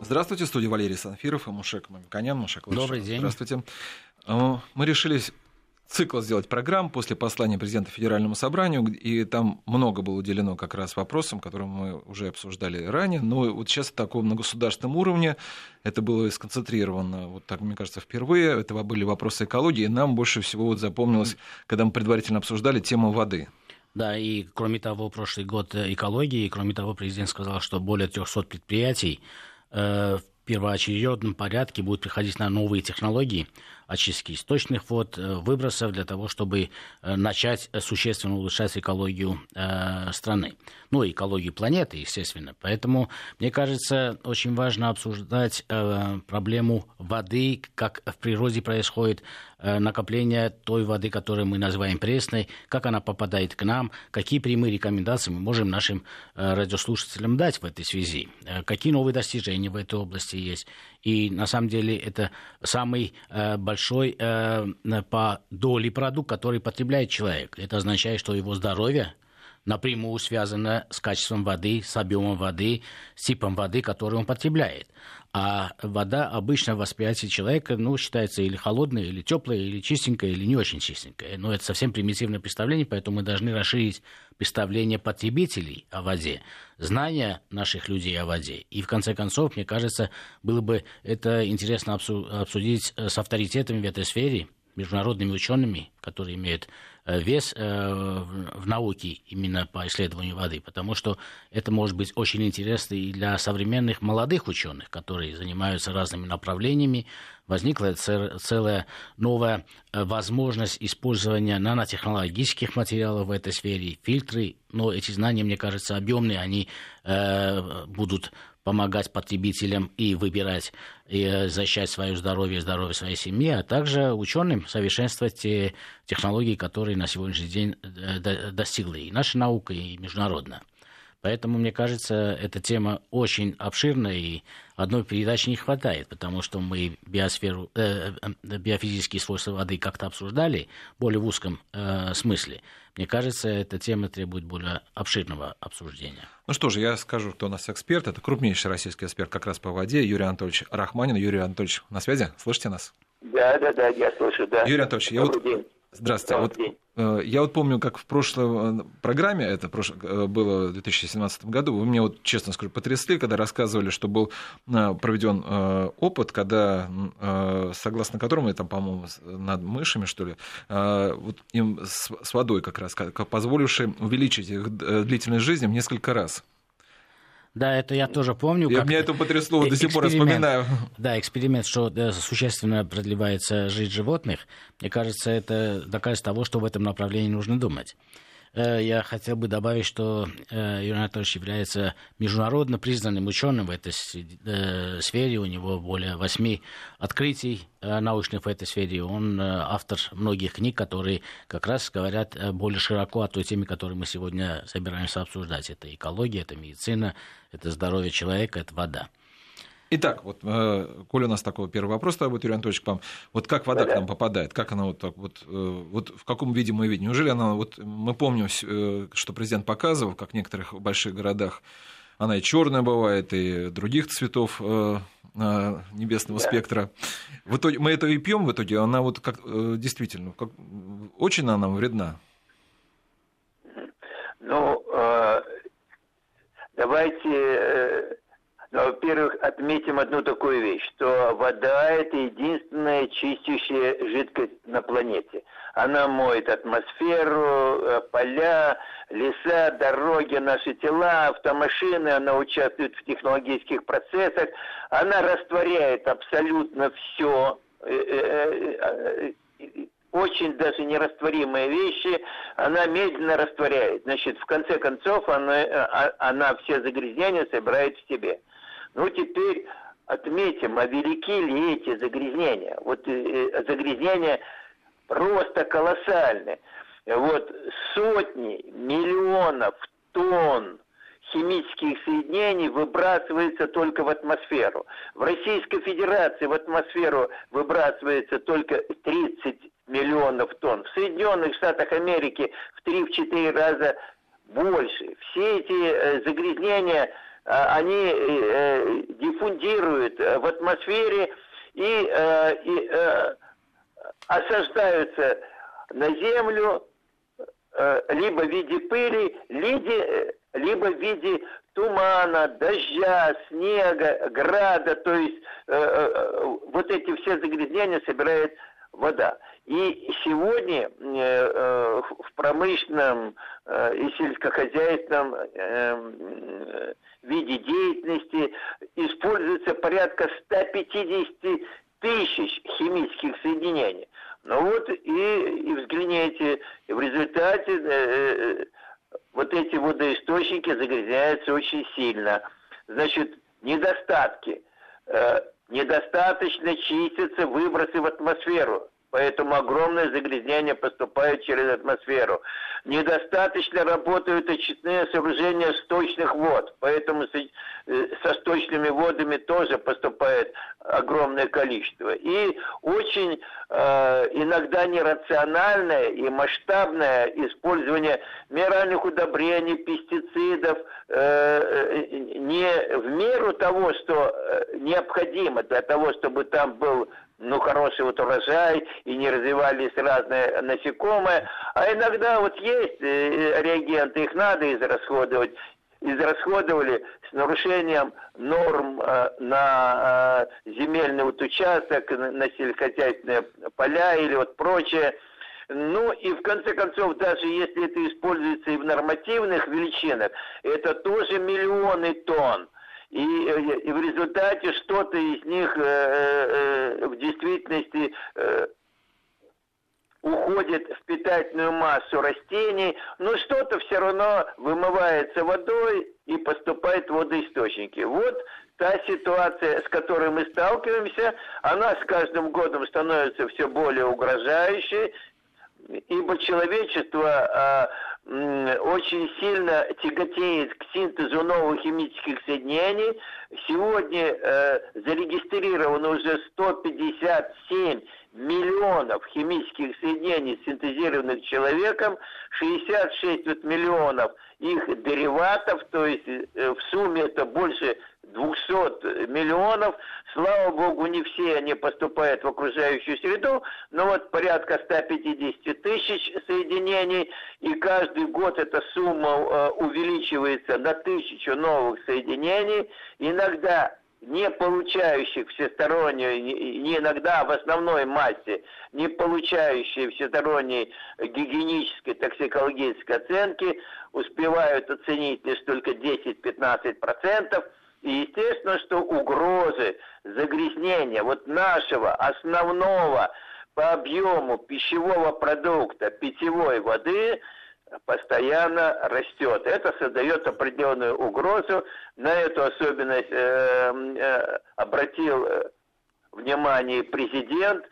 Здравствуйте, в студии Валерий Санфиров и Мушек Мамиканян. Мушек, Добрый день. Здравствуйте. А, мы решили цикл сделать программ после послания президента Федеральному собранию, и там много было уделено как раз вопросам, которые мы уже обсуждали ранее, но вот сейчас таком на государственном уровне это было сконцентрировано, вот так, мне кажется, впервые, это были вопросы экологии, и нам больше всего вот запомнилось, когда мы предварительно обсуждали тему воды. Да, и кроме того, прошлый год экологии, и кроме того, президент сказал, что более 300 предприятий э, в первоочередном порядке будут приходить на новые технологии очистки источных вод, э, выбросов для того, чтобы э, начать существенно улучшать экологию э, страны. Ну, и экологию планеты, естественно. Поэтому, мне кажется, очень важно обсуждать проблему воды, как в природе происходит накопление той воды, которую мы называем пресной, как она попадает к нам, какие прямые рекомендации мы можем нашим радиослушателям дать в этой связи, какие новые достижения в этой области есть. И на самом деле это самый большой большой э, по доле продукт, который потребляет человек. Это означает, что его здоровье напрямую связано с качеством воды, с объемом воды, с типом воды, который он потребляет. А вода обычно в восприятии человека ну, считается или холодной, или теплой, или чистенькой, или не очень чистенькой. Но это совсем примитивное представление, поэтому мы должны расширить представление потребителей о воде, знания наших людей о воде. И в конце концов, мне кажется, было бы это интересно обсудить с авторитетами в этой сфере, международными учеными, которые имеют Э, вес э, в науке именно по исследованию воды, потому что это может быть очень интересно и для современных молодых ученых, которые занимаются разными направлениями. Возникла целая новая э, возможность использования нанотехнологических материалов в этой сфере, фильтры, но эти знания, мне кажется, объемные, они будут помогать потребителям и выбирать, и э, защищать свое здоровье, здоровье своей семьи, а также ученым совершенствовать те технологии, которые на сегодняшний день э, достигли и наша наука, и международная. Поэтому, мне кажется, эта тема очень обширная, и одной передачи не хватает, потому что мы биосферу, э, э, биофизические свойства воды как-то обсуждали более в узком э, смысле. Мне кажется, эта тема требует более обширного обсуждения. Ну что же, я скажу, кто у нас эксперт. Это крупнейший российский эксперт как раз по воде, Юрий Анатольевич Рахманин. Юрий Анатольевич, на связи? Слышите нас? Да, да, да, я слышу, да. Юрий Анатольевич, я вот... День. Здравствуйте. Вот, э, я вот помню, как в прошлой э, программе, это э, было в 2017 году, вы меня вот, честно скажу, потрясли, когда рассказывали, что был проведен опыт, когда, согласно которому, там, по-моему, над мышами, что ли, вот им с водой как раз, позволивший увеличить их длительность жизни в несколько раз. Да, это я тоже помню. Я, меня это потрясло, до сих пор вспоминаю. Да, эксперимент, что да, существенно продлевается жизнь животных. Мне кажется, это доказательство того, что в этом направлении нужно думать. Э, я хотел бы добавить, что э, Юрий Анатольевич является международно признанным ученым в этой э, сфере. У него более восьми открытий научных в этой сфере. Он автор многих книг, которые как раз говорят более широко о той теме, которую мы сегодня собираемся обсуждать. Это экология, это медицина, это здоровье человека, это вода. Итак, вот, э, коль у нас такой первый вопрос с тобой, Юрий Анатольевич, к вам. Вот как вода к нам попадает? Как она вот так вот, э, вот в каком виде мы видим? Неужели она, вот мы помним, э, что президент показывал, как в некоторых больших городах она и черная бывает, и других цветов небесного да. спектра. В итоге мы это и пьем в итоге, она вот как действительно как, очень она нам вредна. Ну, давайте но, во-первых, отметим одну такую вещь, что вода – это единственная чистящая жидкость на планете. Она моет атмосферу, э, поля, леса, дороги, наши тела, автомашины, она участвует в технологических процессах, она растворяет абсолютно все, э, э, очень даже нерастворимые вещи, она медленно растворяет. Значит, в конце концов, она, а, она все загрязнения собирает в себе. Ну, теперь отметим, а велики ли эти загрязнения? Вот э, э, загрязнения просто колоссальные. Вот сотни миллионов тонн химических соединений выбрасывается только в атмосферу. В Российской Федерации в атмосферу выбрасывается только 30 миллионов тонн. В Соединенных Штатах Америки в 3-4 раза больше. Все эти э, загрязнения они диффундируют в атмосфере и, и осаждаются на землю либо в виде пыли, либо в виде тумана, дождя, снега, града, то есть э, э, вот эти все загрязнения собирает вода. И сегодня э, э, в промышленном э, и сельскохозяйственном э, виде деятельности используется порядка 150 тысяч химических соединений. Ну вот и, и взгляните, в результате э вот эти водоисточники загрязняются очень сильно. Значит, недостатки. Э, недостаточно чистятся выбросы в атмосферу. Поэтому огромное загрязнение поступает через атмосферу. Недостаточно работают очистные сооружения сточных вод, поэтому э, со сточными водами тоже поступает огромное количество. И очень э, иногда нерациональное и масштабное использование минеральных удобрений, пестицидов э, не в меру того, что э, необходимо для того, чтобы там был ну, хороший вот урожай, и не развивались разные насекомые. А иногда вот есть э, реагенты, их надо израсходовать. Израсходовали с нарушением норм э, на э, земельный вот участок, на сельскохозяйственные поля или вот прочее. Ну и в конце концов, даже если это используется и в нормативных величинах, это тоже миллионы тонн и, э, и в результате что-то из них э, э, в действительности э, уходит в питательную массу растений, но что-то все равно вымывается водой и поступает в водоисточники. Вот та ситуация, с которой мы сталкиваемся, она с каждым годом становится все более угрожающей, ибо человечество а, очень сильно тяготеет к синтезу новых химических соединений. Сегодня э, зарегистрировано уже 157 миллионов химических соединений, синтезированных человеком, 66 вот миллионов их дериватов, то есть э, в сумме это больше 200 миллионов. Слава богу, не все они поступают в окружающую среду, но вот порядка 150 тысяч соединений, и каждый год эта сумма э, увеличивается на тысячу новых соединений. Иногда не получающих всестороннюю, не иногда, а в основной массе, не получающие всесторонней гигиенической токсикологической оценки, успевают оценить лишь только 10-15%, и естественно, что угрозы загрязнения вот нашего основного по объему пищевого продукта, питьевой воды постоянно растет. Это создает определенную угрозу. На эту особенность э, э, обратил э, внимание президент,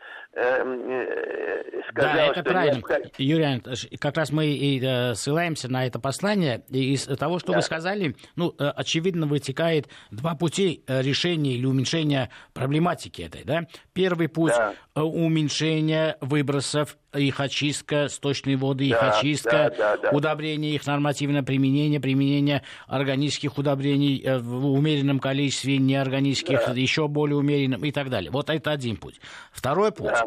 сказал, да, это что правильно. Необходимо... Юрий как раз мы и э, ссылаемся на это послание. И из того, что да. вы сказали, ну, э, очевидно, вытекает два пути э, решения или уменьшения проблематики этой. Да? Первый путь да. Э, уменьшения выбросов их очистка сточной воды, их да, очистка, да, да, да. удобрение, их нормативное применение, применение органических удобрений в умеренном количестве, неорганических, да. еще более умеренном и так далее. Вот это один путь. Второй путь да.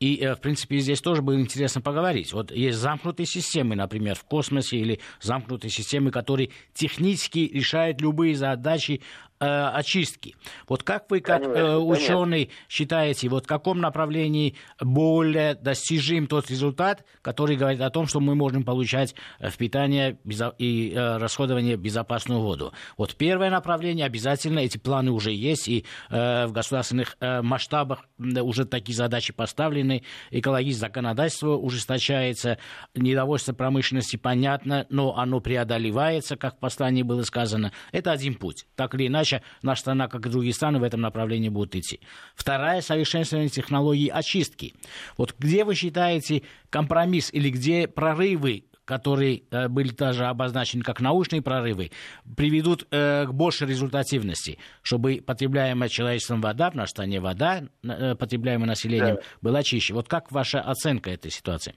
И, э, в принципе, здесь тоже было интересно поговорить. Вот есть замкнутые системы, например, в космосе, или замкнутые системы, которые технически решают любые задачи э, очистки. Вот как вы, как э, ученый, считаете, вот в каком направлении более достижим тот результат, который говорит о том, что мы можем получать в питание и э, расходование безопасную воду? Вот первое направление обязательно, эти планы уже есть, и э, в государственных э, масштабах уже такие задачи поставлены, стороны, экологическое законодательство ужесточается, недовольство промышленности понятно, но оно преодолевается, как в послании было сказано. Это один путь. Так или иначе, наша страна, как и другие страны, в этом направлении будут идти. Вторая – совершенствование технологий очистки. Вот где вы считаете компромисс или где прорывы которые э, были даже обозначены как научные прорывы, приведут э, к большей результативности, чтобы потребляемая человечеством вода, в нашей стране вода, э, потребляемая населением, да. была чище. Вот как ваша оценка этой ситуации?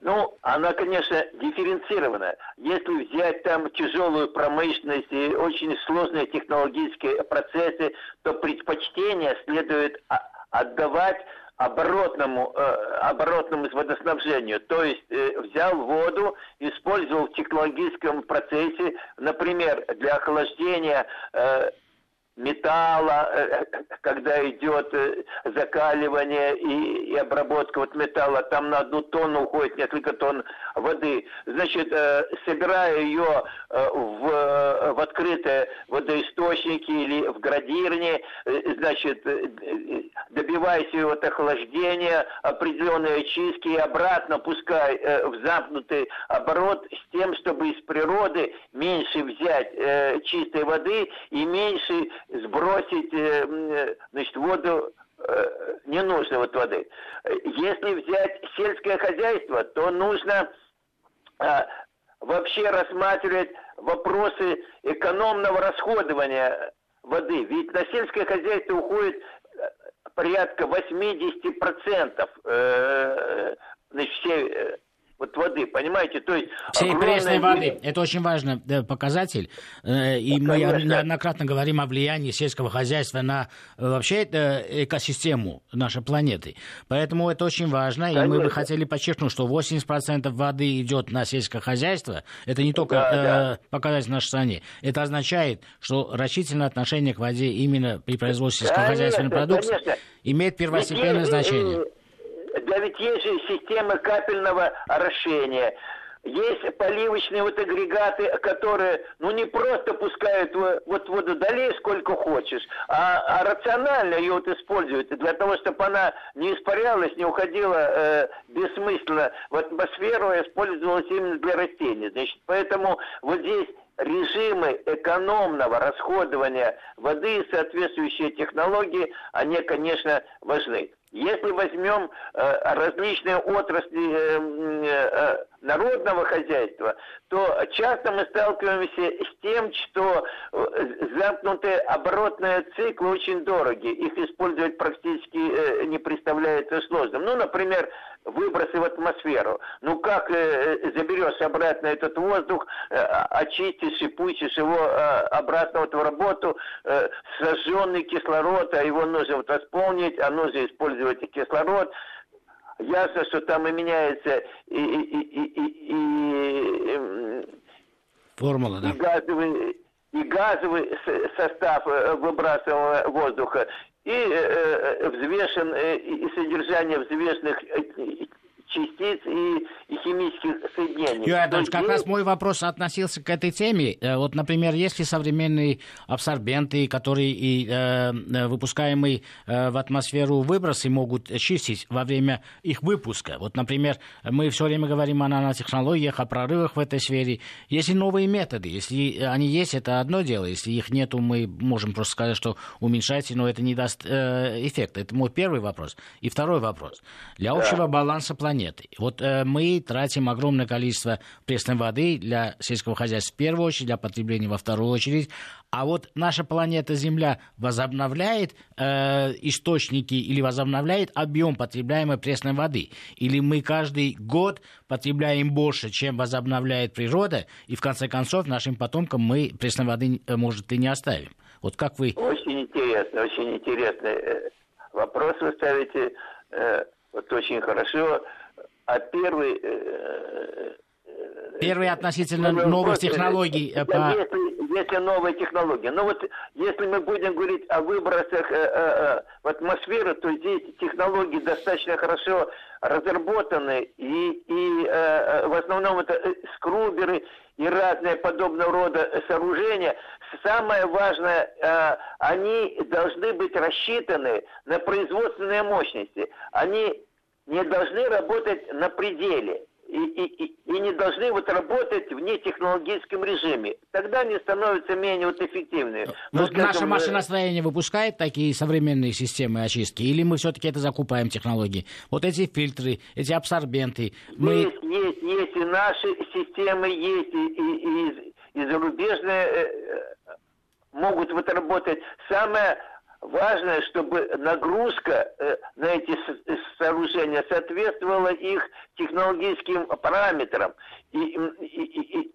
Ну, она, конечно, дифференцирована. Если взять там тяжелую промышленность и очень сложные технологические процессы, то предпочтение следует отдавать оборотному, э, оборотному водоснабжению. То есть э, взял воду, использовал в технологическом процессе, например, для охлаждения э, металла, э, когда идет э, закаливание и, и обработка вот металла, там на одну тонну уходит несколько тонн воды. Значит, э, собирая ее в, в открытые водоисточники или в градирне, значит, добиваясь ее от охлаждения, определенной очистки и обратно пускай в замкнутый оборот с тем, чтобы из природы меньше взять чистой воды и меньше сбросить э, э, значит, воду э, ненужной вот воды. Если взять сельское хозяйство, то нужно вообще рассматривать вопросы экономного расходования воды. Ведь на сельское хозяйство уходит порядка 80% значит, всей воды, понимаете? То есть Всей пресной воды. Это очень важный показатель. Э, и мы неоднократно говорим о влиянии сельского хозяйства на э, вообще экосистему нашей планеты. Поэтому это очень важно. Конечно. И мы бы хотели подчеркнуть, что 80% воды идет на сельское хозяйство. Это не только да, да. показатель нашей стране. Это означает, что рачительное отношение к воде именно при производстве сельскохозяйственной продукции конечно. имеет первостепенное значение. Да ведь есть же системы капельного орошения. Есть поливочные вот агрегаты, которые, ну, не просто пускают вот воду долей сколько хочешь, а, а рационально ее вот используют для того, чтобы она не испарялась, не уходила э, бессмысленно в атмосферу, а использовалась именно для растений. Значит, поэтому вот здесь режимы экономного расходования воды и соответствующие технологии, они, конечно, важны. Если возьмем э, различные отрасли э, э, народного хозяйства, то часто мы сталкиваемся с тем, что э, замкнутые оборотные циклы очень дороги. Их использовать практически э, не представляется сложным. Ну, например, выбросы в атмосферу. Ну как э, заберешь обратно этот воздух, очистишь и пустишь его обратно вот в работу, сожженный кислород, а его нужно восполнить, а нужно использовать кислород. Ясно, что там и меняется и, и, и, и, и, и формула, да. И газовый, и газовый состав э, выбрасываемого воздуха и э, э, взвешен, э, и содержание взвешенных частиц и, и химических соединений. Юрий Анатольевич, как раз мой вопрос относился к этой теме. Э, вот, например, есть ли современные абсорбенты, которые и э, выпускаемые э, в атмосферу выбросы могут чистить во время их выпуска? Вот, например, мы все время говорим о нанотехнологиях, о прорывах в этой сфере. Есть ли новые методы? Если они есть, это одно дело. Если их нету, мы можем просто сказать, что уменьшайте, но это не даст э, эффекта. Это мой первый вопрос. И второй вопрос. Для общего да. баланса планеты планеты. Вот э, мы тратим огромное количество пресной воды для сельского хозяйства в первую очередь, для потребления во вторую очередь. А вот наша планета Земля возобновляет э, источники или возобновляет объем потребляемой пресной воды? Или мы каждый год потребляем больше, чем возобновляет природа, и в конце концов нашим потомкам мы пресной воды, э, может, и не оставим? Вот как вы... Очень интересно, очень интересный э, вопрос вы ставите. Э, вот очень хорошо. А первый... Э, э, первый относительно первый новых вопрос, технологий. Если, по... если, если новые технологии. Но вот если мы будем говорить о выбросах э, э, в атмосферу, то здесь технологии достаточно хорошо разработаны. И, и э, в основном это скруберы и разные подобного рода сооружения. Самое важное, э, они должны быть рассчитаны на производственные мощности. Они не должны работать на пределе и, и, и не должны вот работать в нетехнологическом режиме. Тогда они становятся менее вот эффективными. Ну, вот наше машиностроение выпускает такие современные системы очистки, или мы все-таки это закупаем технологии? Вот эти фильтры, эти абсорбенты. Мы... Есть, есть, есть и наши системы, есть и, и, и, и зарубежные э, э, могут вот работать. Самое важно, чтобы нагрузка э, на эти сооружения соответствовала их технологическим параметрам и, и, и, и,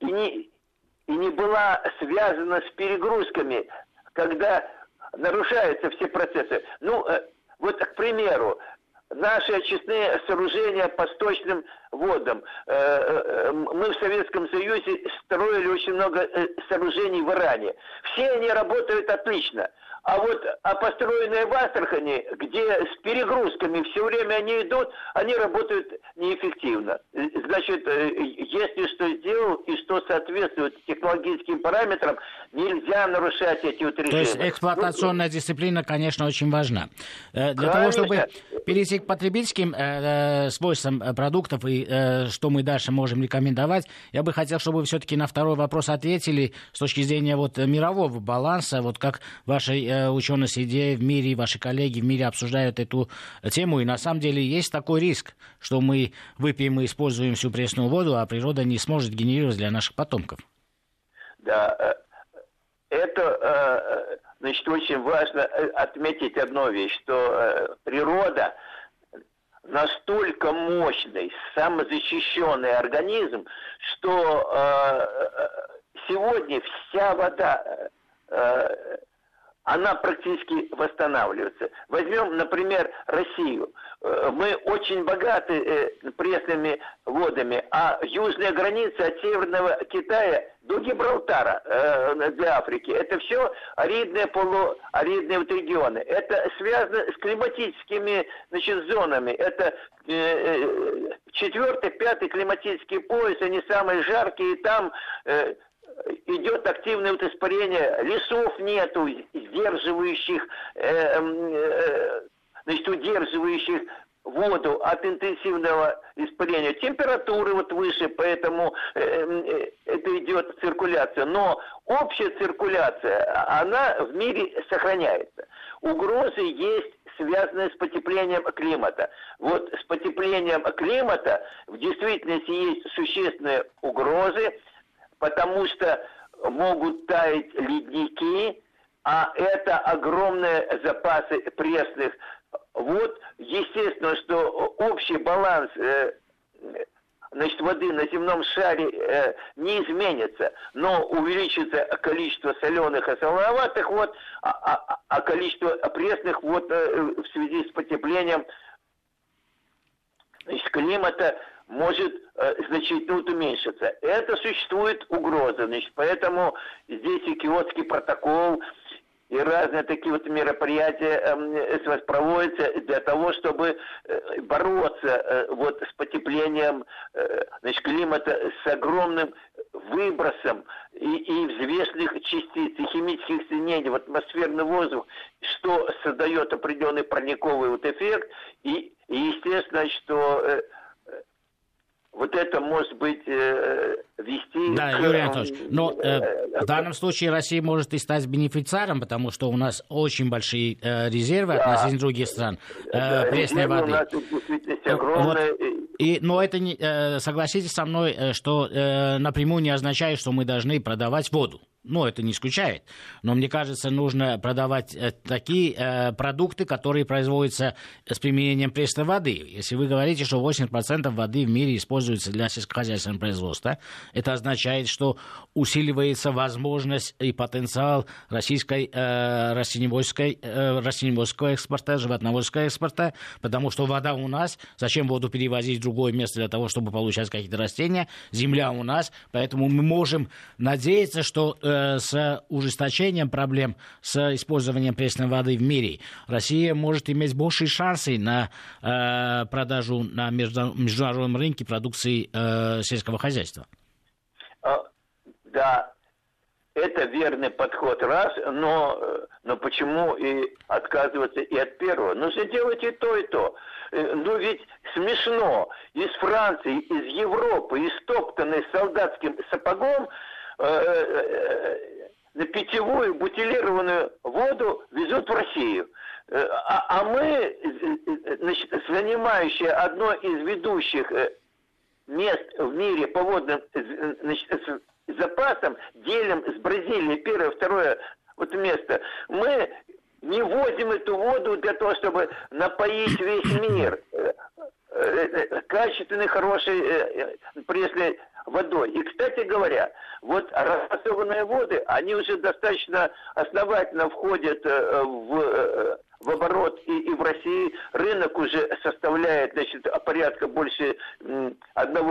и, не, и не была связана с перегрузками, когда нарушаются все процессы. Ну, э, вот, к примеру, наши очистные сооружения по сточным водам. Э, э, мы в Советском Союзе строили очень много сооружений в Иране. Все они работают отлично. А вот а построенные в Астрахани, где с перегрузками все время они идут, они работают неэффективно. Значит, э, если что сделал и что соответствует технологическим параметрам, нельзя нарушать эти режимы. То есть эксплуатационная ну, дисциплина, конечно, очень важна. Э, для конечно. того, чтобы перейти к потребительским э, свойствам продуктов и э, что мы дальше можем рекомендовать, я бы хотел, чтобы вы все-таки на второй вопрос ответили с точки зрения вот мирового баланса, вот как вашей э, ученые среде в мире, ваши коллеги в мире обсуждают эту тему, и на самом деле есть такой риск, что мы выпьем и используем всю пресную воду, а природа не сможет генерировать для наших потомков. Да, э, это, э, значит, очень важно э, отметить одну вещь, что природа настолько мощный, самозащищенный организм, что сегодня вся вода она практически восстанавливается. Возьмем, например, Россию. Э, мы очень богаты э, пресными водами, а южная граница от Северного Китая до Гибралтара э, для Африки, это все аридные, полуаридные вот регионы. Это связано с климатическими значит, зонами. Это четвертый, пятый климатический пояс, они самые жаркие, и там идет активное вот испарение, лесов нету, сдерживающих, э, э, значит, удерживающих воду от интенсивного испарения. Температуры вот выше, поэтому э, э, это идет циркуляция. Но общая циркуляция, она в мире сохраняется. Угрозы есть связанные с потеплением климата. Вот с потеплением климата в действительности есть существенные угрозы, потому что могут таять ледники, а это огромные запасы пресных. Вот, естественно, что общий баланс э, значит, воды на земном шаре э, не изменится, но увеличится количество соленых и солоноватых вод, а, а, а количество пресных вод э, в связи с потеплением значит, климата может э, значительно уменьшиться. Это существует угроза. Значит, поэтому здесь и Киотский протокол, и разные такие вот мероприятия э, проводятся для того, чтобы э, бороться э, вот с потеплением э, значит, климата, с огромным выбросом и, и взвешенных частиц, и химических соединений в атмосферный воздух, что создает определенный парниковый вот эффект, и, и естественно, что вот это может быть э, вести... Да, к... Юрий Анатольевич, но э, э, в данном случае Россия может и стать бенефициаром, потому что у нас очень большие э, резервы да. относительно других стран э, да, пресной воды. У нас огромные... Вот. И, но это не, э, согласитесь со мной, э, что э, напрямую не означает, что мы должны продавать воду ну, это не исключает. Но мне кажется, нужно продавать э, такие э, продукты, которые производятся с применением пресной воды. Если вы говорите, что 80% воды в мире используется для сельскохозяйственного производства, это означает, что усиливается возможность и потенциал российской э, растениеводской, э, растениеводского экспорта, животноводского экспорта, потому что вода у нас, зачем воду перевозить в другое место для того, чтобы получать какие-то растения, земля у нас, поэтому мы можем надеяться, что Э, с ужесточением проблем с использованием пресной воды в мире, Россия может иметь большие шансы на э, продажу на международном рынке продукции э, сельского хозяйства. А, да, это верный подход, раз, но, но почему и отказываться и от первого? Нужно делать и то, и то. Ну ведь смешно. Из Франции, из Европы, истоптанной солдатским сапогом, Э, э, на питьевую бутилированную воду везут в Россию. Э, а, а мы, значит, занимающие одно из ведущих мест в мире по водным значит, запасам, делим с Бразилией первое, второе вот место. Мы не возим эту воду для того, чтобы напоить весь мир э, э, качественной, хорошей, пресной водой. И, кстати говоря, вот расфасованные воды, они уже достаточно основательно входят в в оборот и, и в России рынок уже составляет значит, порядка больше 1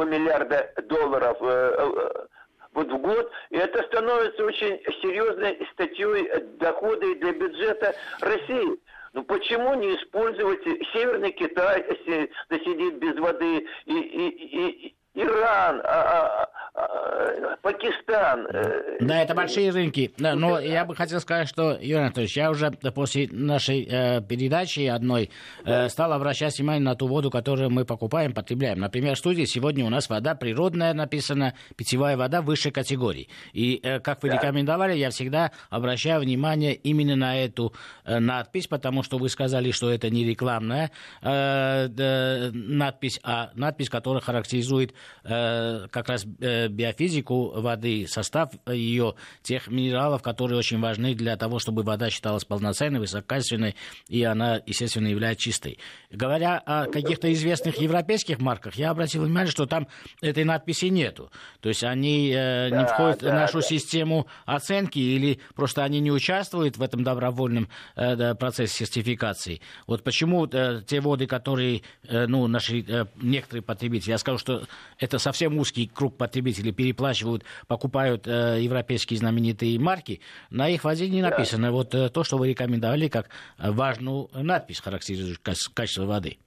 миллиарда долларов э, э, вот в год, и это становится очень серьезной статьей дохода для бюджета России. Ну почему не использовать Северный Китай, если сидит без воды, и, и, и, Иран, а, а, а, Пакистан. Э, да, это большие рынки. Но я бы хотел сказать, что, Юрий Анатольевич, я уже после нашей э, передачи одной э, стал обращать внимание на ту воду, которую мы покупаем, потребляем. Например, в студии сегодня у нас вода природная написана, питьевая вода высшей категории. И, э, как вы да. рекомендовали, я всегда обращаю внимание именно на эту э, надпись, потому что вы сказали, что это не рекламная э, э, надпись, а надпись, которая характеризует Э, как раз э, биофизику воды, состав ее, тех минералов, которые очень важны для того, чтобы вода считалась полноценной, высококачественной, и она, естественно, является чистой. Говоря о каких-то известных европейских марках, я обратил внимание, что там этой надписи нету. То есть они э, не входят да, в нашу да. систему оценки или просто они не участвуют в этом добровольном э, процессе сертификации. Вот почему э, те воды, которые э, ну, наши э, некоторые потребители, я скажу, что это совсем узкий круг потребителей, переплачивают, покупают э, европейские знаменитые марки, на их воде не написано да. вот э, то, что вы рекомендовали как важную надпись, характеризующую качество воды.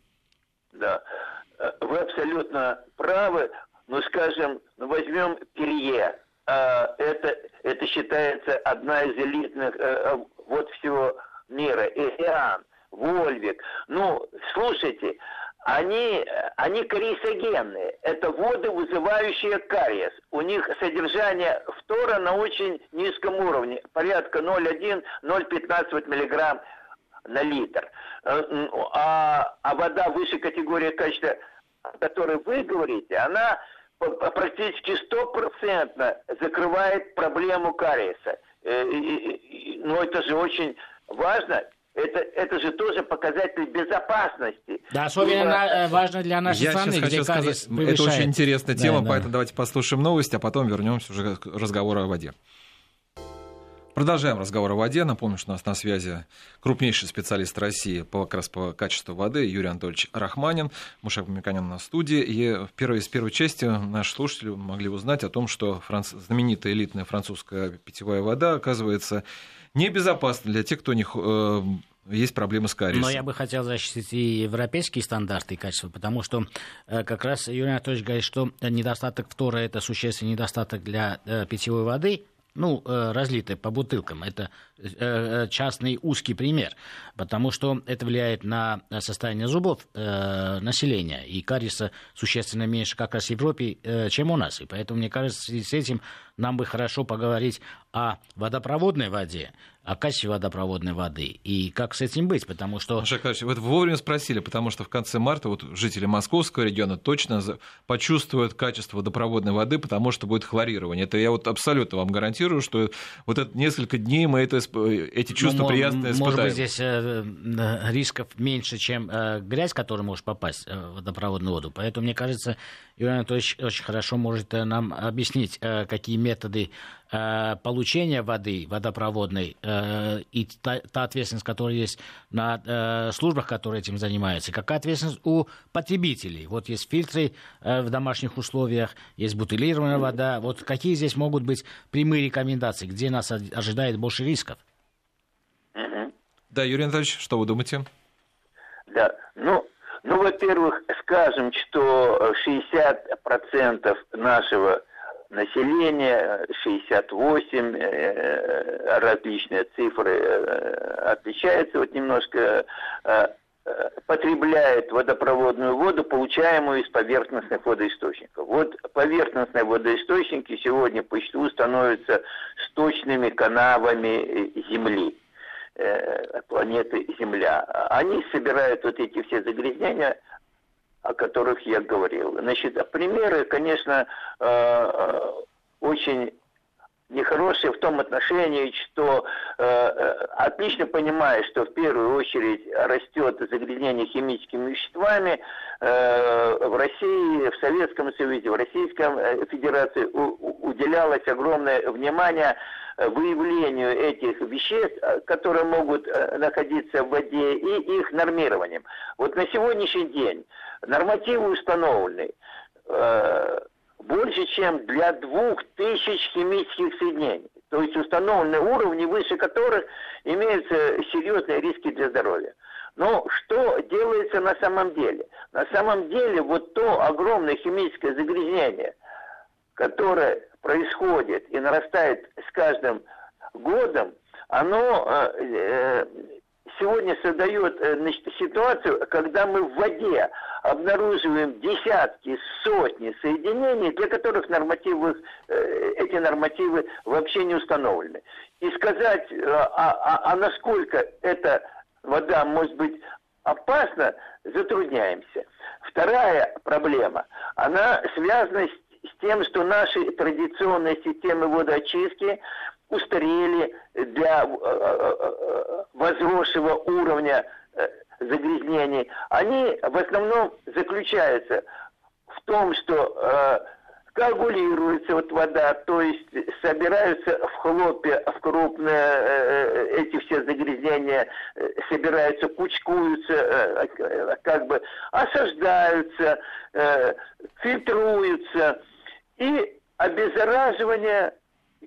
Да, э, вы абсолютно правы. Ну, скажем, ну, возьмем Перье. А, это, это считается одна из элитных э, вот всего мира. Эриан, Вольвик. Ну, слушайте, они, они кариесогенные. Это воды, вызывающие кариес. У них содержание фтора на очень низком уровне, порядка 0,1-0,15 миллиграмм на литр. Э, а, а вода выше категории качества, о которой вы говорите, она практически стопроцентно закрывает проблему кариеса. Э, но это же очень важно это, это же тоже показатель безопасности. Да, особенно Ибо... Э, важно для нашей Я страны, где хочу сказать, Это очень интересная тема, да, поэтому давайте послушаем новости, а потом вернемся уже к разговору о воде. Продолжаем разговор о воде. Напомню, что у нас на связи крупнейший специалист России по, как раз по качеству воды Юрий Анатольевич Рахманин. Мушак Мамиканян на студии. И в первой, из первой части наши слушатели могли узнать о том, что франц... знаменитая элитная французская питьевая вода, оказывается, небезопасна для тех, кто не э, есть проблемы с кариесом. Но я бы хотел защитить и европейские стандарты и качества, потому что э, как раз Юрий Анатольевич говорит, что недостаток фтора – это существенный недостаток для э, питьевой воды, ну, э, разлитые по бутылкам. Это частный узкий пример, потому что это влияет на состояние зубов населения. И кариеса существенно меньше как раз в Европе, чем у нас. И поэтому, мне кажется, с этим нам бы хорошо поговорить о водопроводной воде, о качестве водопроводной воды и как с этим быть, потому что... Маша вот вовремя спросили, потому что в конце марта вот жители московского региона точно почувствуют качество водопроводной воды, потому что будет хлорирование. Это я вот абсолютно вам гарантирую, что вот это несколько дней мы это, эти ну, чувства ну, приятные испытаем. Может быть, здесь э, рисков меньше, чем э, грязь, которая может попасть э, в водопроводную воду. Поэтому, мне кажется, Юрий Анатольевич очень хорошо может нам объяснить, какие методы э, получения воды водопроводной э, и та, та ответственность, которая есть на э, службах, которые этим занимаются, какая ответственность у потребителей. Вот есть фильтры э, в домашних условиях, есть бутылированная вода. Вот какие здесь могут быть прямые рекомендации, где нас ожидает больше рисков? Да, Юрий Анатольевич, что вы думаете? Да, ну, ну, во-первых, скажем, что 60% нашего населения, 68, э, различные цифры э, отличаются, вот немножко э, потребляет водопроводную воду, получаемую из поверхностных водоисточников. Вот поверхностные водоисточники сегодня почти становятся сточными канавами Земли планеты Земля. Они собирают вот эти все загрязнения, о которых я говорил. Значит, примеры, конечно, э, э, очень нехорошее в том отношении, что э, отлично понимая, что в первую очередь растет загрязнение химическими веществами, в России, в Советском Союзе, в Российском э, Федерации уделялось огромное внимание выявлению этих веществ, которые могут находиться в воде, и их нормированием. Вот на сегодняшний день нормативы установлены больше, чем для двух тысяч химических соединений. То есть установлены уровни, выше которых имеются серьезные риски для здоровья. Но что делается на самом деле? На самом деле вот то огромное химическое загрязнение, которое происходит и нарастает с каждым годом, оно э, э сегодня создает э, значит, ситуацию, когда мы в воде обнаруживаем десятки, сотни соединений, для которых нормативы, э, эти нормативы вообще не установлены. И сказать, э, а, а, а насколько эта вода может быть опасна, затрудняемся. Вторая проблема, она связана с, с тем, что наши традиционные системы водоочистки устарели для возросшего уровня загрязнений, они в основном заключаются в том, что э, коагулируется вот вода, то есть собираются в хлопе, в крупные э, эти все загрязнения э, собираются, кучкуются, э, э, как бы осаждаются, э, фильтруются, и обеззараживание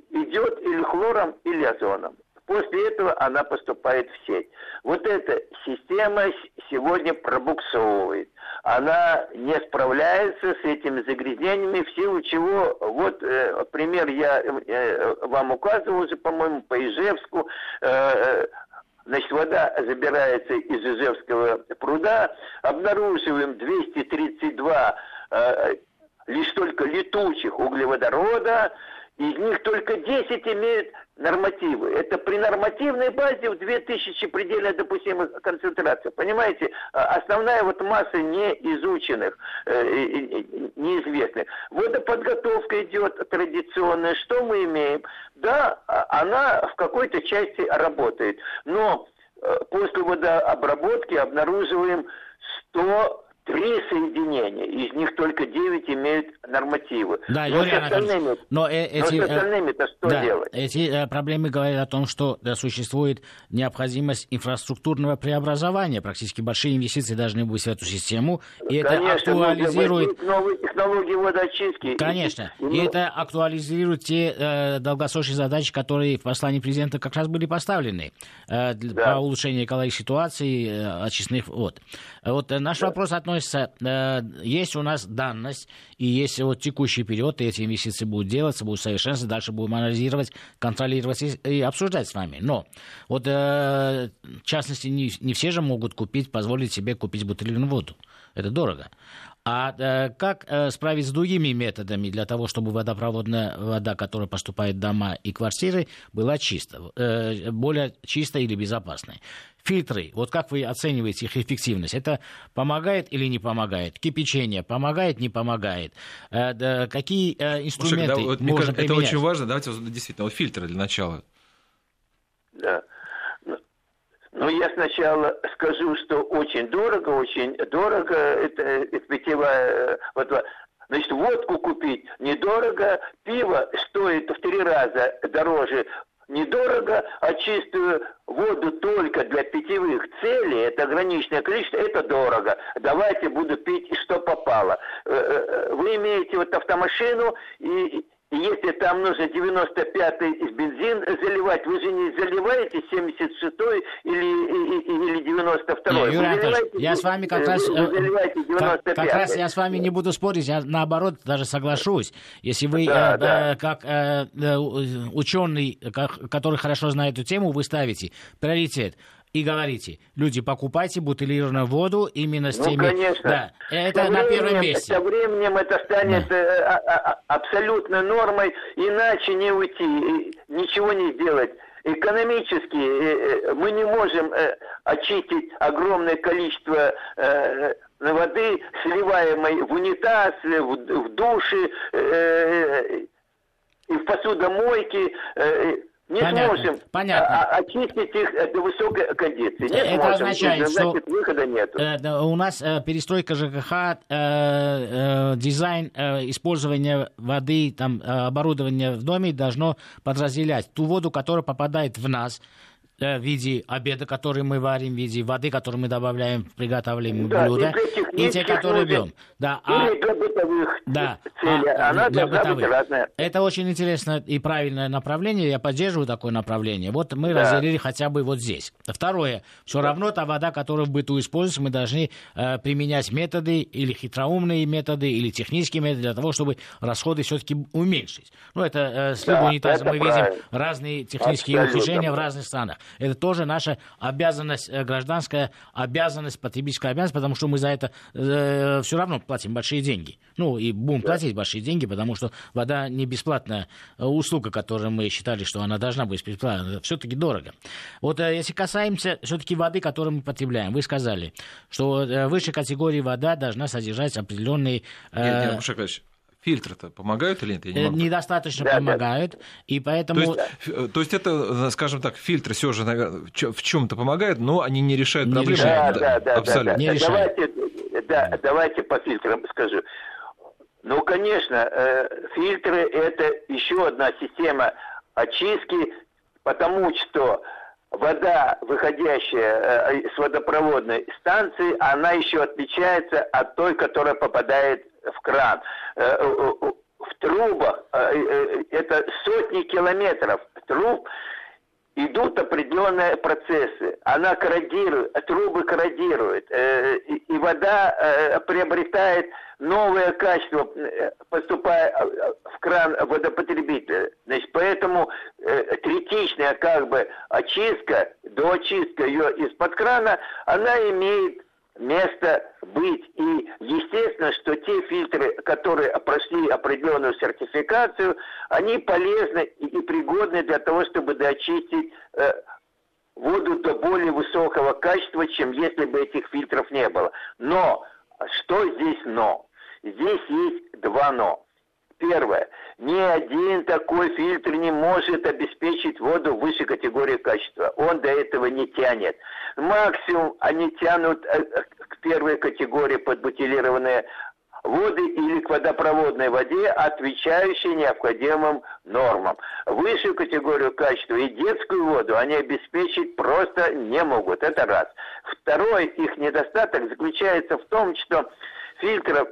идет или хлором, или озоном. После этого она поступает в сеть. Вот эта система сегодня пробуксовывает. Она не справляется с этими загрязнениями, в силу чего, вот э, пример я э, вам указывал уже, по-моему, по Ижевску, э, э Значит, вода забирается из Ижевского пруда, обнаруживаем 232 э, лишь только летучих углеводорода, из них только 10 имеют нормативы. Это при нормативной базе в 2000 предельно допустимых концентраций. Понимаете, а, основная вот масса неизученных, э, неизвестных. Водоподготовка идет традиционная. Что мы имеем? Да, а, она в какой-то части работает. Но э, после водообработки обнаруживаем 100 три соединения, из них только девять имеют нормативы. Да, но Юрий с остальными, но, э, эти, но с э, остальными-то что да, делать? Эти э, проблемы говорят о том, что да, существует необходимость инфраструктурного преобразования. Практически большие инвестиции должны быть в эту систему. И Конечно, это актуализирует... новые технологии водоочистки. Конечно. И, и, и это актуализирует те э, долгосрочные задачи, которые в послании президента как раз были поставлены э, да. по улучшению экологической ситуации, э, очистных вод. Вот э, наш да. вопрос относится относится, э, есть у нас данность, и есть вот текущий период, и эти инвестиции будут делаться, будут совершенствоваться, дальше будем анализировать, контролировать и, и обсуждать с вами. Но вот, э, в частности, не, не все же могут купить, позволить себе купить бутылированную воду. Это дорого. А э, как э, справиться с другими методами для того, чтобы водопроводная вода, которая поступает в дома и квартиры, была чистой, э, более чистой или безопасной? Фильтры, вот как вы оцениваете их эффективность? Это помогает или не помогает? Кипячение помогает, не помогает? Какие инструменты Слушай, да, вот, можно кажется, Это очень важно. Давайте действительно вот фильтры для начала. Да. Ну, я сначала скажу, что очень дорого, очень дорого. Это, это питьевая вода. Значит, водку купить недорого, пиво стоит в три раза дороже недорого, а чистую воду только для питьевых целей, это ограниченное количество, это дорого. Давайте буду пить, что попало. Э, э, вы имеете вот автомашину, и если там нужно 95-й бензин заливать, вы же не заливаете 76-й или, или 92-й. Юрий Анатольевич, я с вами как раз... 95 как, как раз я с вами не буду спорить, я наоборот даже соглашусь. Если вы да, э, да. Э, как э, э ученый, который хорошо знает эту тему, вы ставите приоритет и говорите, люди, покупайте бутылированную воду именно с ну, теми... конечно. Да, это со на временем, первом месте. Со временем это станет да. Э, а, а, а, абсолютно нормой, иначе не уйти, ничего не сделать. Экономически э, э, мы не можем очистить огромное количество воды, сливаемой в унитаз, в, в души, и в посудомойке, не понятно, сможем понятно. очистить их до высокой кондиции. Не Это сможем, означает, значит, что выхода нет. Э, у нас э, перестройка ЖКХ, э, дизайн использования воды, там, оборудования в доме должно подразделять ту воду, которая попадает в нас, в виде обеда, который мы варим, в виде воды, которую мы добавляем в приготовление да, блюда, и, те, которые бьем. Да, а, для бытовых да, целей. А, Она для бытовых. разная. Это очень интересное и правильное направление. Я поддерживаю такое направление. Вот мы да. разделили хотя бы вот здесь. Второе. Все равно та вода, которую в быту используется, мы должны э, применять методы или хитроумные методы, или технические методы для того, чтобы расходы все-таки уменьшить. Ну, это э, с да, унитаза мы правильно. видим разные технические Абсолютно. ухищрения в разных странах. Это тоже наша обязанность, э, гражданская обязанность, потребительская обязанность, потому что мы за это э, все равно платим большие деньги. Ну, и будем платить большие деньги, потому что вода не бесплатная э, услуга, которую мы считали, что она должна быть бесплатной. Все-таки дорого. Вот э, если касаемся все-таки воды, которую мы потребляем, вы сказали, что э, высшей категории вода должна содержать определенные... Э, нет, нет, фильтры-то помогают или нет? Я не могу... Недостаточно да, помогают, да. и поэтому... То есть, то есть это, скажем так, фильтры все же, наверное, в чем-то помогают, но они не решают не проблемы. Решают. Да, да, да, Абсолютно. Да, да. Не решают. Давайте, да, давайте по фильтрам скажу. Ну, конечно, э, фильтры – это еще одна система очистки, потому что вода, выходящая э, с водопроводной станции, она еще отличается от той, которая попадает в кран. Э, в трубах это сотни километров труб, идут определенные процессы. Она корродирует, трубы корродируют, э, и вода э, приобретает новое качество, э, поступая в кран водопотребителя. Значит, поэтому третичная как бы очистка, до очистка ее из-под крана, она имеет место быть. И естественно, что те фильтры, которые прошли определенную сертификацию, они полезны и пригодны для того, чтобы дочистить э, воду до более высокого качества, чем если бы этих фильтров не было. Но что здесь но? Здесь есть два но. Первое. Ни один такой фильтр не может обеспечить воду высшей категории качества. Он до этого не тянет. Максимум они тянут э, к первой категории подбутилированные воды или к водопроводной воде, отвечающей необходимым нормам. Высшую категорию качества и детскую воду они обеспечить просто не могут. Это раз. Второй их недостаток заключается в том, что фильтров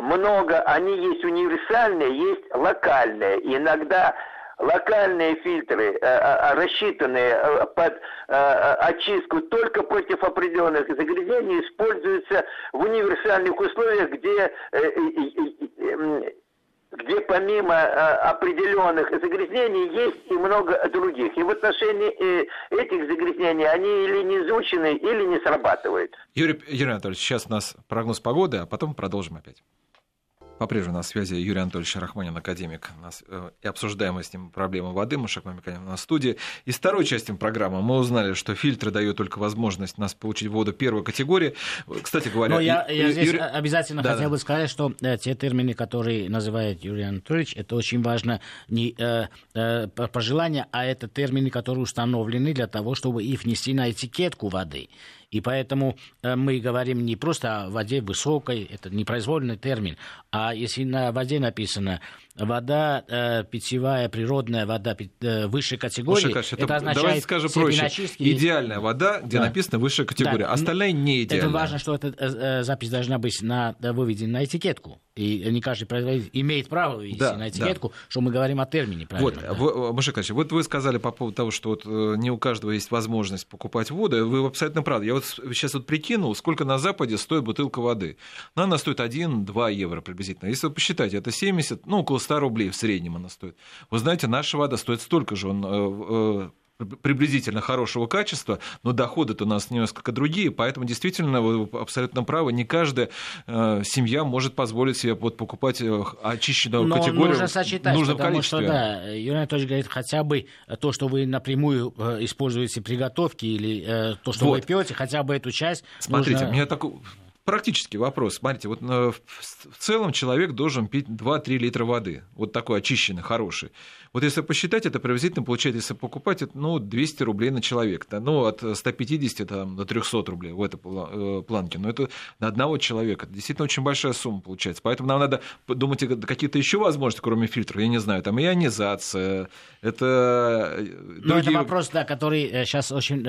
много, они есть универсальные, есть локальные. иногда локальные фильтры, э, э, рассчитанные э, под очистку только против определенных загрязнений, используются в универсальных условиях, где где помимо определенных загрязнений есть и много других. И в отношении этих загрязнений они или не изучены, или не срабатывают. Юрий, Юрий Анатольевич, сейчас у нас прогноз погоды, а потом продолжим опять. По-прежнему на связи Юрий Анатольевич Рахманин, академик. Нас, э, и обсуждаем мы с ним проблемы воды. Мушек Мамиканин на студии. Из второй части программы мы узнали, что фильтры дают только возможность нас получить воду первой категории. Кстати говоря... Но я, я здесь Юрий... обязательно да, хотел да. бы сказать, что э, те термины, которые называет Юрий Анатольевич, это очень важно не э, э, пожелания, а это термины, которые установлены для того, чтобы их внести на этикетку воды. И поэтому э, мы говорим не просто о воде высокой, это не произвольный термин, а если на воде написано вода э, питьевая, природная вода э, высшей категории, Маша, это, это означает давайте скажем проще. Идеальная вода, где да. написано высшая категория, да. остальная не идеальная. Это важно, что эта э, э, запись должна быть на, выведена на этикетку. И не каждый производитель имеет право вывести да, на этикетку, да. что мы говорим о термине. Вот, да? вы, Маша вот вы сказали по поводу того, что вот э, не у каждого есть возможность покупать воду. Вы абсолютно правы. Я вот сейчас вот прикинул, сколько на Западе стоит бутылка воды. Ну, она стоит 1-2 евро приблизительно. Если вы посчитаете, это 70, ну, около 100 рублей в среднем она стоит. Вы знаете, наша вода стоит столько же. Он, э, э, приблизительно хорошего качества, но доходы-то у нас несколько другие, поэтому действительно вы абсолютно правы, не каждая э, семья может позволить себе вот, покупать э, очищенную но категорию нужно сочетать, нужном потому количестве. что, да, Юрий Анатольевич говорит, хотя бы то, что вы напрямую используете приготовки или то, что вот. вы пьете, хотя бы эту часть Смотрите, нужно... меня такой практический вопрос. Смотрите, вот э, в целом человек должен пить 2-3 литра воды. Вот такой очищенный, хороший. Вот если посчитать, это приблизительно получается, если покупать, ну, 200 рублей на человека. Ну, от 150 там, до 300 рублей в этой э, планке. Но это на одного человека. Это действительно очень большая сумма получается. Поэтому нам надо думать какие-то еще возможности, кроме фильтров. Я не знаю, там ионизация, это... Ну, это вопрос, да, который сейчас очень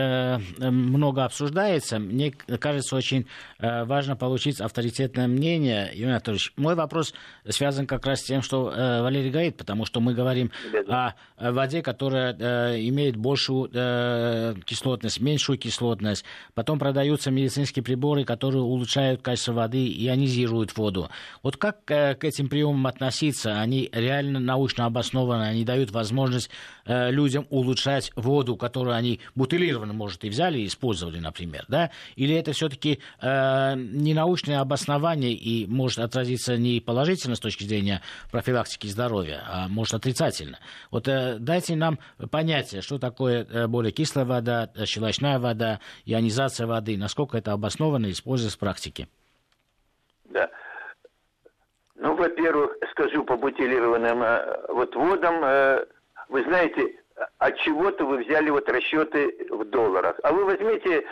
много обсуждается. Мне кажется, очень важно важно получить авторитетное мнение. Юрий Анатольевич, мой вопрос связан как раз с тем, что э, Валерий говорит, потому что мы говорим о, о воде, которая э, имеет большую э, кислотность, меньшую кислотность. Потом продаются медицинские приборы, которые улучшают качество воды, ионизируют воду. Вот как э, к этим приемам относиться? Они реально научно обоснованы, они дают возможность э, людям улучшать воду, которую они бутылированно, может, и взяли и использовали, например, да? Или это все-таки э, ненаучное обоснование и может отразиться не положительно с точки зрения профилактики здоровья, а может отрицательно. Вот э, дайте нам понятие, что такое э, более кислая вода, э, щелочная вода, ионизация воды, насколько это обоснованно используется в практике. Да. Ну, во-первых, скажу по бутилированным вот водам. Вы знаете, от чего-то вы взяли вот расчеты в долларах. А вы возьмите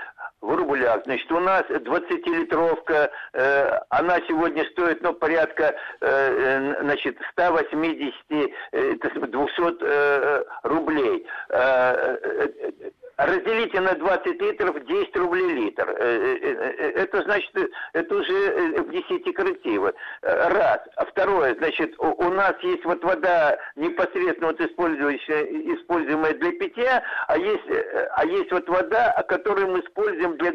в рублях. Значит, у нас 20-литровка, э, она сегодня стоит, ну, порядка, э, э значит, 180, э, 200 э, рублей. Э, э, разделите на 20 литров 10 рублей литр. Э, э, это значит, это уже в 10 коррективы. Раз. А второе, значит, у нас есть вот вода непосредственно вот используемая для питья, а есть, а есть вот вода, которую мы используем для,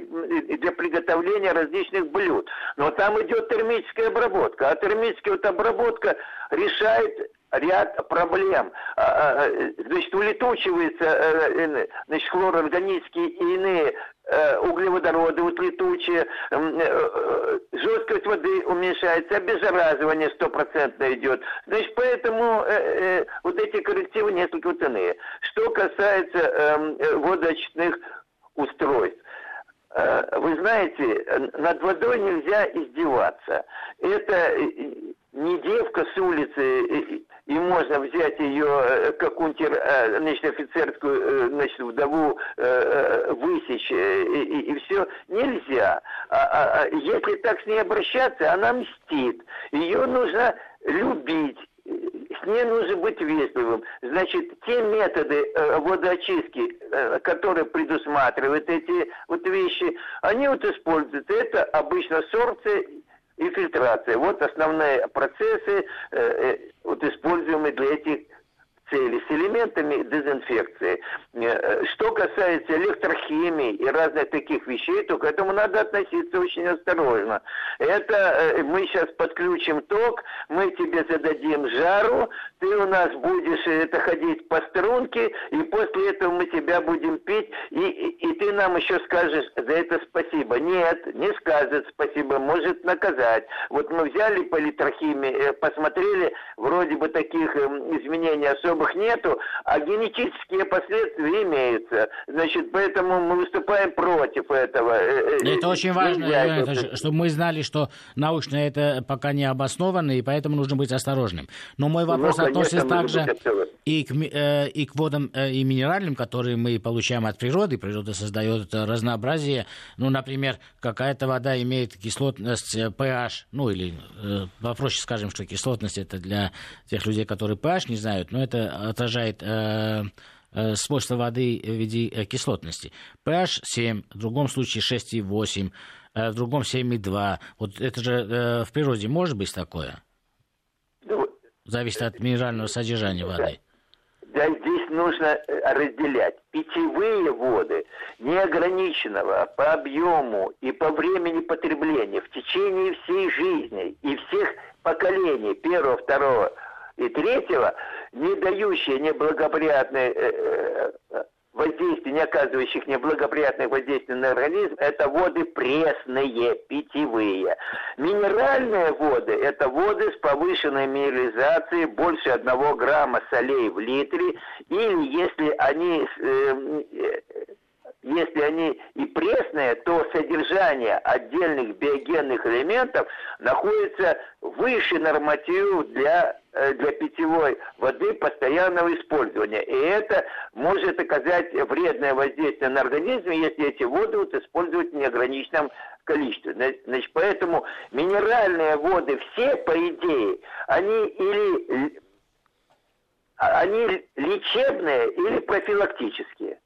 для приготовления различных блюд. Но там идет термическая обработка. А термическая вот обработка решает ряд проблем. А, а, а, значит, улетучиваются э, э, значит, хлороорганические и иные э, углеводороды вот летучие, жесткость воды уменьшается, обеззаразывание стопроцентно идет. Значит, поэтому вот эти коррективы несколько вот иные. Что касается эм, водоочистных устройств, вы знаете, над водой нельзя издеваться. Это не девка с улицы и можно взять ее э, как унтер, э, значит, офицерскую, э, значит, вдову высечь, и, и, и все. Нельзя. А, а, а если так с ней обращаться, она мстит. Ее нужно любить с ней нужно быть вежливым. Значит, те методы водоочистки, которые предусматривают эти вот вещи, они вот используют. Это обычно сорбция и фильтрация. Вот основные процессы, э, э, вот используемые для этих цели, с элементами дезинфекции. Э, что касается электрохимии и разных таких вещей, то к этому надо относиться очень осторожно. Это э, мы сейчас подключим ток, мы тебе зададим жару, ты у нас будешь это ходить по струнке, и после этого мы тебя будем пить, и, и, и ты нам еще скажешь за это спасибо. Нет, не скажет спасибо, может наказать. Вот мы взяли по электрохимии, э, посмотрели, вроде бы таких эм, изменений особо особых нету, а генетические последствия имеются. Значит, поэтому мы выступаем против этого. Э, э, это очень важно, это, чтобы мы знали, что научно это пока не обосновано, и поэтому нужно быть осторожным. Но мой вопрос ну, конечно, относится также и к, э, и к водам и минеральным, которые мы получаем от природы. Природа создает разнообразие. Ну, например, какая-то вода имеет кислотность pH, ну или попроще скажем, что кислотность это для тех людей, которые pH не знают, но это отражает э, э, свойства воды в виде э, кислотности. pH 7, в другом случае 6,8, в другом 7,2. Вот это же в природе может быть такое? Зависит от минерального содержания воды. Да, здесь нужно разделять питьевые воды неограниченного по объему и по времени потребления в течение всей жизни и всех поколений, первого, второго и третьего, не дающие неблагоприятные э, э, воздействия, не оказывающих неблагоприятных воздействий на организм, это воды пресные, питьевые. Минеральные воды – это воды с повышенной минерализацией больше одного грамма солей в литре, или если они э, если они и пресные, то содержание отдельных биогенных элементов находится выше нормативов для, э, для питьевой воды постоянного использования. И это может оказать вредное воздействие на организм, если эти воды вот использовать в неограниченном количестве. Значит, поэтому минеральные воды все, по идее, они или они лечебные или профилактические.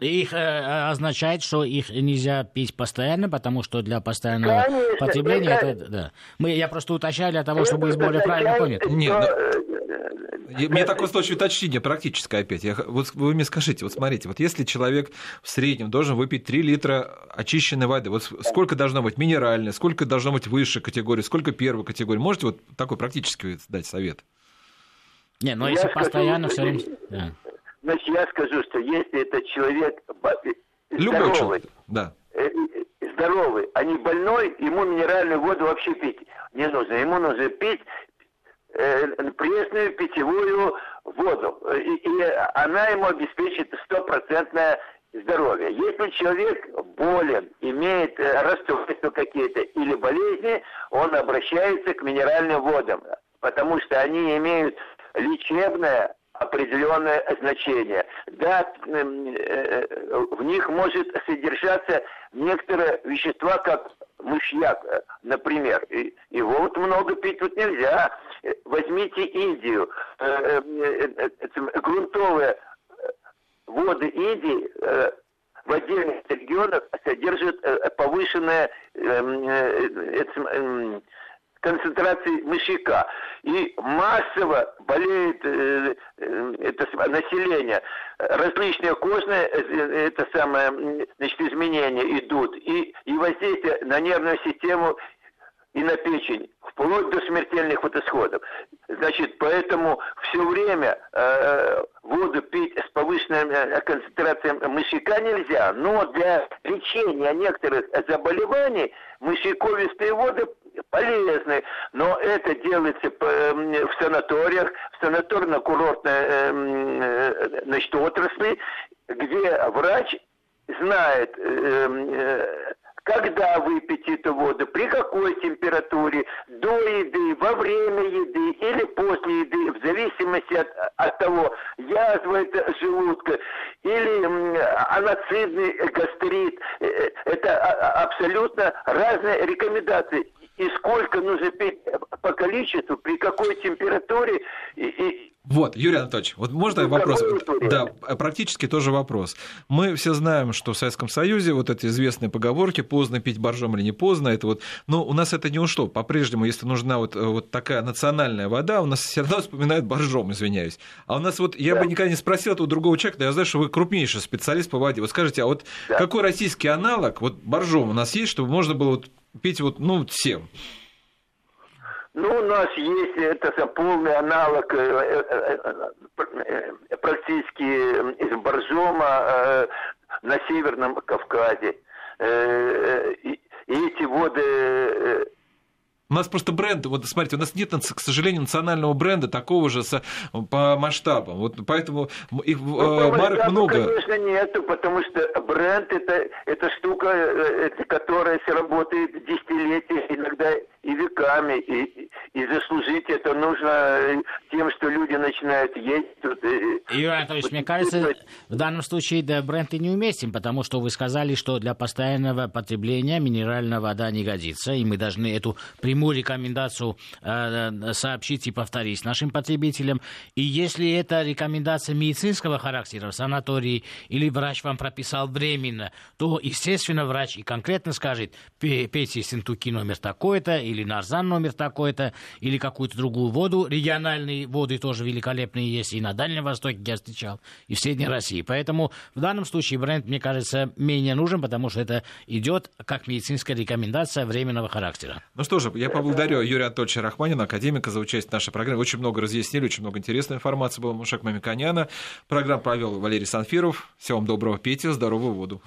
Их э, означает, что их нельзя пить постоянно, потому что для постоянного Конечно, потребления это, это да. Мы, я просто уточняю для того, чтобы быть более правильно понят. Нет, но... Э, мне такое случай уточнение практическое опять. Я, вот вы мне скажите, вот смотрите, вот если человек в среднем должен выпить 3 литра очищенной воды, вот сколько должно быть минеральной, сколько должно быть высшей категории, сколько первой категории? Можете вот такой практический дать совет? Не, но если постоянно все время... Да. Значит, я скажу, что если этот человек Любой здоровый, человек, да. Э, э, здоровый, а не больной, ему минеральную воду вообще пить не нужно. Ему нужно пить э, пресную питьевую воду. И, и она ему обеспечит стопроцентное здоровье. Если человек болен, имеет расстройства какие-то или болезни, он обращается к минеральным водам, потому что они имеют лечебное определенное значение. Да, эм, э, в них может содержаться некоторые вещества, как мышьяк, э, например. И его вот много пить вот нельзя. Возьмите Индию. Э, грунтовые воды Индии в отдельных регионах содержат повышенное эм, концентрации мышьяка. И массово болеет э, э, это население. Различные кожные э, это самое, значит, изменения идут. И, и воздействие на нервную систему и на печень, вплоть до смертельных вот исходов. Значит, поэтому все время э, воду пить с повышенной э, концентрацией мышьяка нельзя, но для лечения некоторых заболеваний мышьяковистые воды полезны, но это делается в санаториях, в санаторно-курортной эм, э, значит, отрасли, где врач знает эм, э, когда выпить эту воду, при какой температуре, до еды, во время еды или после еды, в зависимости от, от того, язва это желудка или аноцидный гастрит. Э, это абсолютно разные рекомендации и сколько нужно пить по количеству, при какой температуре. И, и... Вот, Юрий Анатольевич, вот можно ну, вопрос? Да, практически тоже вопрос. Мы все знаем, что в Советском Союзе вот эти известные поговорки «поздно пить боржом или не поздно», это вот, но у нас это не ушло. По-прежнему, если нужна вот, вот такая национальная вода, у нас все равно вспоминают боржом, извиняюсь. А у нас вот, я да. бы никогда не спросил этого другого человека, но я знаю, что вы крупнейший специалист по воде. Вот скажите, а вот да. какой российский аналог, вот боржом у нас есть, чтобы можно было вот пить вот, ну, всем? Ну, у нас есть это полный аналог э, э, э, практически из боржома на Северном Кавказе. И эти воды у нас просто бренд, вот смотрите, у нас нет, к сожалению, национального бренда такого же по масштабам. Вот поэтому их ну, марок много. Конечно, нету, потому что бренд это, это штука, которая работает десятилетия, иногда и веками, и, и заслужить это нужно тем, что люди начинают есть. Тут, Юрий Анатольевич, мне кажется, в данном случае да, бренд и неуместен, потому что вы сказали, что для постоянного потребления минеральная вода не годится, и мы должны эту прямую рекомендацию э, сообщить и повторить нашим потребителям. И если это рекомендация медицинского характера в санатории или врач вам прописал временно, то, естественно, врач и конкретно скажет, пейте синтуки номер такой-то, или нарзан номер такой-то, или какую-то другую воду. Региональные воды тоже великолепные есть и на Дальнем Востоке я встречал, и в Средней России. Поэтому в данном случае бренд, мне кажется, менее нужен, потому что это идет как медицинская рекомендация временного характера. Ну что же, я поблагодарю Юрия Анатольевича Рахманина, академика, за участие в нашей программе. Очень много разъяснили, очень много интересной информации было. Мушек Мамиканяна. Программу провел Валерий Санфиров. Всего вам доброго, пейте здоровую воду.